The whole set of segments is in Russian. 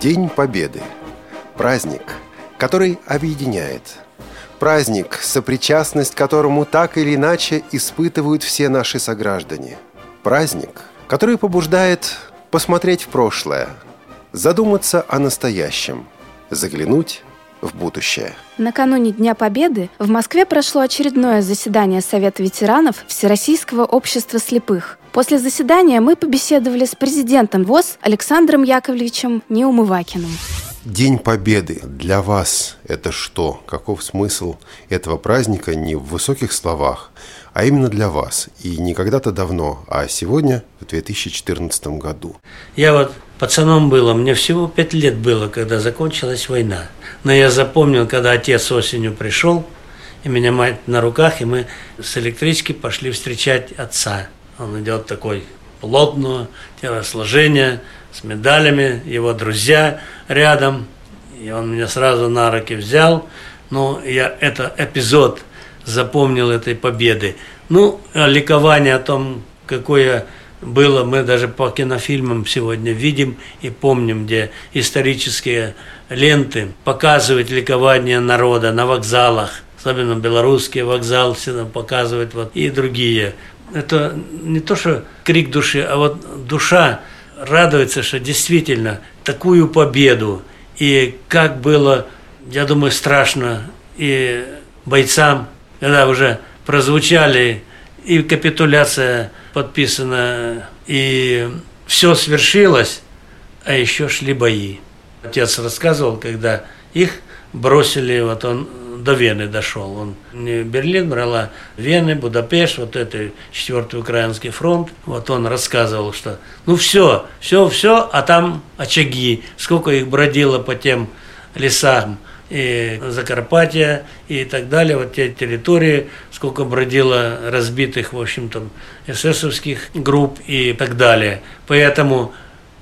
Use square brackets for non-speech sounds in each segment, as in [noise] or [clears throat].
День Победы. Праздник, который объединяет. Праздник, сопричастность которому так или иначе испытывают все наши сограждане. Праздник, который побуждает посмотреть в прошлое, задуматься о настоящем, заглянуть в будущее. Накануне Дня Победы в Москве прошло очередное заседание Совета ветеранов Всероссийского общества слепых. После заседания мы побеседовали с президентом ВОЗ Александром Яковлевичем Неумывакиным. День Победы для вас – это что? Каков смысл этого праздника не в высоких словах, а именно для вас. И не когда-то давно, а сегодня, в 2014 году. Я вот пацаном было, мне всего пять лет было, когда закончилась война. Но я запомнил, когда отец осенью пришел, и меня мать на руках, и мы с электрички пошли встречать отца. Он идет такой плотного телосложения, с медалями, его друзья рядом, и он меня сразу на руки взял. Ну, я это эпизод запомнил этой победы. Ну, а ликование о том, какое было, мы даже по кинофильмам сегодня видим и помним, где исторические ленты показывают ликование народа на вокзалах, особенно белорусский вокзал всегда показывают, вот, и другие. Это не то, что крик души, а вот душа радуется, что действительно такую победу, и как было, я думаю, страшно и бойцам, когда уже прозвучали, и капитуляция подписана, и все свершилось, а еще шли бои. Отец рассказывал, когда их бросили, вот он до Вены дошел. Он не Берлин брала, Вены, Будапешт, вот это четвертый украинский фронт. Вот он рассказывал, что ну все, все, все, а там очаги, сколько их бродило по тем лесам и Закарпатья и так далее, вот те территории, сколько бродило разбитых, в общем-то, эсэсовских групп и так далее. Поэтому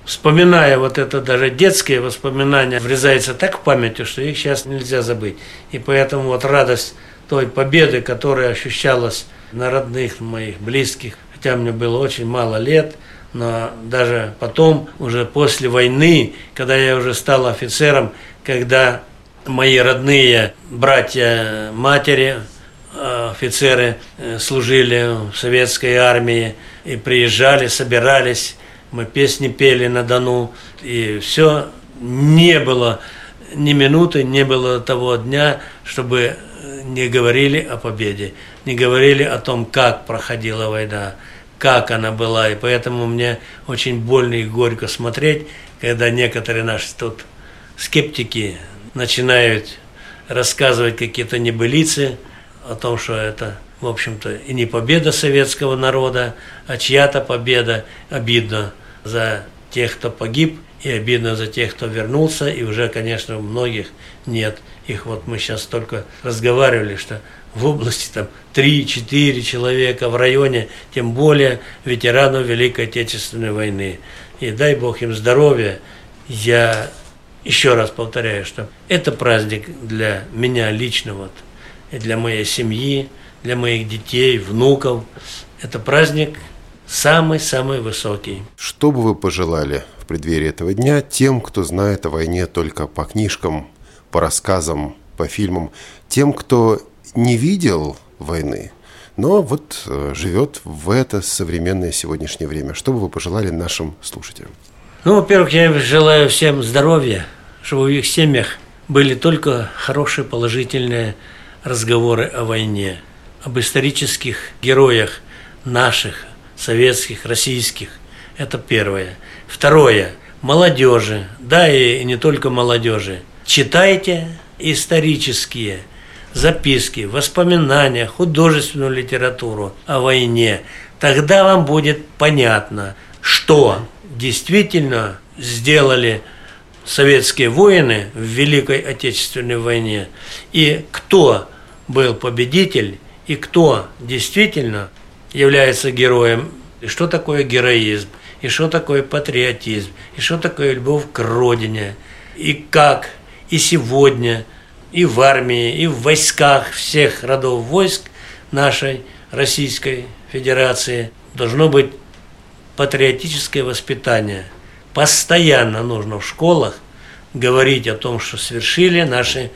вспоминая вот это даже детские воспоминания, врезается так в память, что их сейчас нельзя забыть. И поэтому вот радость той победы, которая ощущалась на родных моих, близких, хотя мне было очень мало лет, но даже потом, уже после войны, когда я уже стал офицером, когда мои родные братья, матери, э, офицеры э, служили в советской армии и приезжали, собирались мы песни пели на Дону, и все не было ни минуты, не было того дня, чтобы не говорили о победе, не говорили о том, как проходила война, как она была. И поэтому мне очень больно и горько смотреть, когда некоторые наши тут скептики начинают рассказывать какие-то небылицы о том, что это в общем-то, и не победа советского народа, а чья-то победа. Обидно за тех, кто погиб, и обидно за тех, кто вернулся, и уже, конечно, у многих нет. Их вот мы сейчас только разговаривали, что в области там 3-4 человека, в районе, тем более ветеранов Великой Отечественной войны. И дай Бог им здоровья. Я еще раз повторяю, что это праздник для меня лично, вот, и для моей семьи, для моих детей, внуков. Это праздник самый-самый высокий. Что бы вы пожелали в преддверии этого дня тем, кто знает о войне только по книжкам, по рассказам, по фильмам, тем, кто не видел войны, но вот э, живет в это современное сегодняшнее время. Что бы вы пожелали нашим слушателям? Ну, во-первых, я желаю всем здоровья, чтобы в их семьях были только хорошие, положительные разговоры о войне, об исторических героях наших, советских, российских. Это первое. Второе. Молодежи, да и не только молодежи. Читайте исторические записки, воспоминания, художественную литературу о войне. Тогда вам будет понятно, что действительно сделали советские воины в Великой Отечественной войне, и кто был победитель, и кто действительно является героем, и что такое героизм, и что такое патриотизм, и что такое любовь к родине, и как и сегодня, и в армии, и в войсках всех родов войск нашей Российской Федерации должно быть патриотическое воспитание. Постоянно нужно в школах говорить о том, что совершили наши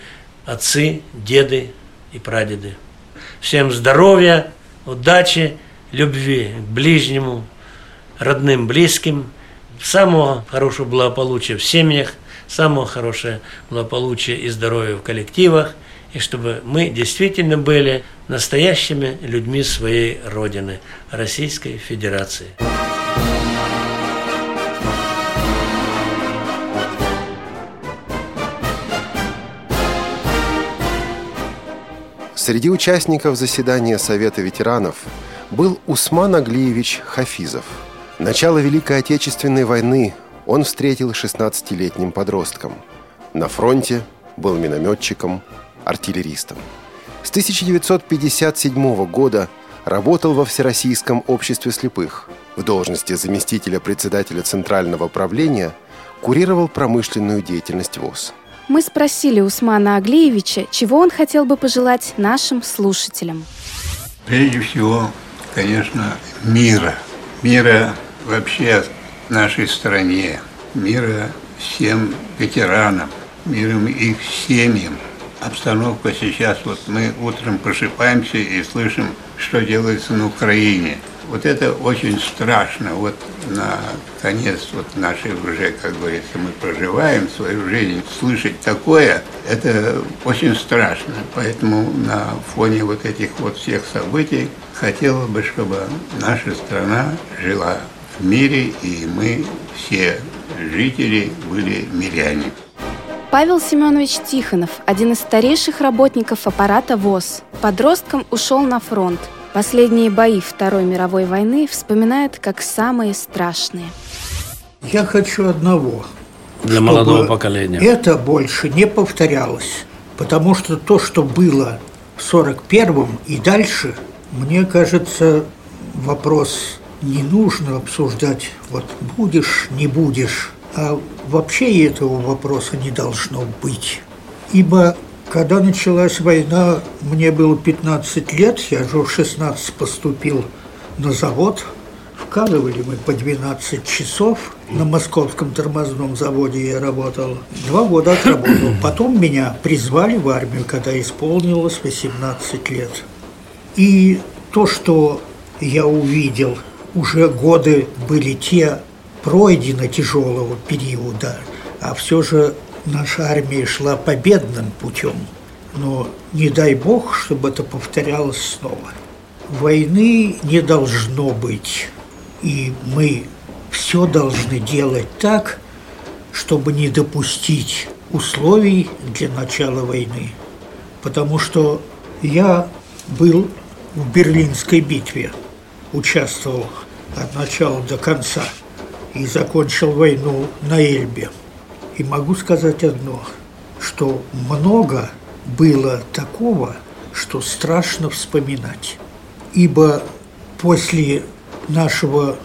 отцы, деды и прадеды. Всем здоровья, удачи, любви к ближнему, родным, близким, самого хорошего благополучия в семьях, самого хорошего благополучия и здоровья в коллективах, и чтобы мы действительно были настоящими людьми своей Родины, Российской Федерации. Среди участников заседания Совета ветеранов был Усман Аглиевич Хафизов. Начало Великой Отечественной войны он встретил 16-летним подростком. На фронте был минометчиком, артиллеристом. С 1957 года работал во Всероссийском обществе слепых. В должности заместителя председателя Центрального правления курировал промышленную деятельность ВОЗ – мы спросили Усмана Аглеевича, чего он хотел бы пожелать нашим слушателям. Прежде всего, конечно, мира. Мира вообще нашей стране, мира всем ветеранам, миром их семьям. Обстановка сейчас, вот мы утром просыпаемся и слышим, что делается на Украине – вот это очень страшно. Вот на конец вот нашей уже, как говорится, мы проживаем свою жизнь. Слышать такое, это очень страшно. Поэтому на фоне вот этих вот всех событий хотела бы, чтобы наша страна жила в мире, и мы все жители были миряне. Павел Семенович Тихонов, один из старейших работников аппарата ВОЗ, подростком ушел на фронт – Последние бои Второй мировой войны вспоминает как самые страшные. Я хочу одного. Для молодого поколения. Это больше не повторялось. Потому что то, что было в 41-м и дальше, мне кажется, вопрос не нужно обсуждать, вот будешь, не будешь, а вообще этого вопроса не должно быть. Ибо когда началась война, мне было 15 лет, я же в 16 поступил на завод. Вкалывали мы по 12 часов. На московском тормозном заводе я работал. Два года отработал. [clears throat] Потом меня призвали в армию, когда исполнилось 18 лет. И то, что я увидел, уже годы были те пройдено тяжелого периода, а все же наша армия шла победным путем, но не дай бог, чтобы это повторялось снова. Войны не должно быть, и мы все должны делать так, чтобы не допустить условий для начала войны. Потому что я был в Берлинской битве, участвовал от начала до конца и закончил войну на Эльбе – и могу сказать одно, что много было такого, что страшно вспоминать. Ибо после нашего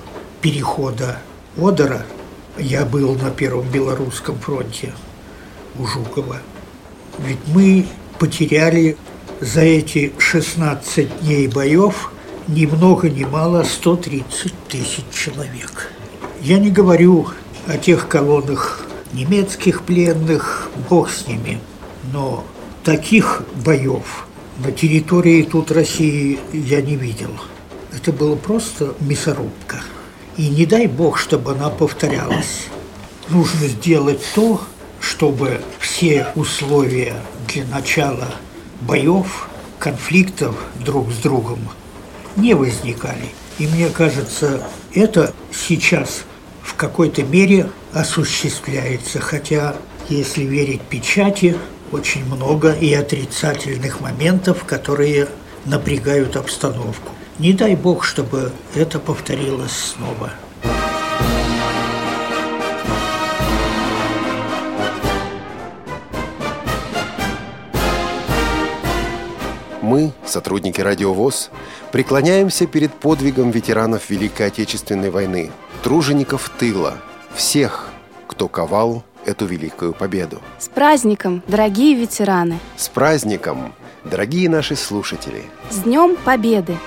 перехода Одера я был на Первом Белорусском фронте у Жукова. Ведь мы потеряли за эти 16 дней боев ни много ни мало 130 тысяч человек. Я не говорю о тех колоннах немецких пленных, бог с ними. Но таких боев на территории тут России я не видел. Это было просто мясорубка. И не дай бог, чтобы она повторялась. Нужно сделать то, чтобы все условия для начала боев, конфликтов друг с другом не возникали. И мне кажется, это сейчас в какой-то мере осуществляется, хотя, если верить печати, очень много и отрицательных моментов, которые напрягают обстановку. Не дай бог, чтобы это повторилось снова. Мы, сотрудники Радио ВОЗ, преклоняемся перед подвигом ветеранов Великой Отечественной войны, тружеников тыла – всех, кто ковал эту великую победу. С праздником, дорогие ветераны! С праздником, дорогие наши слушатели! С Днем Победы!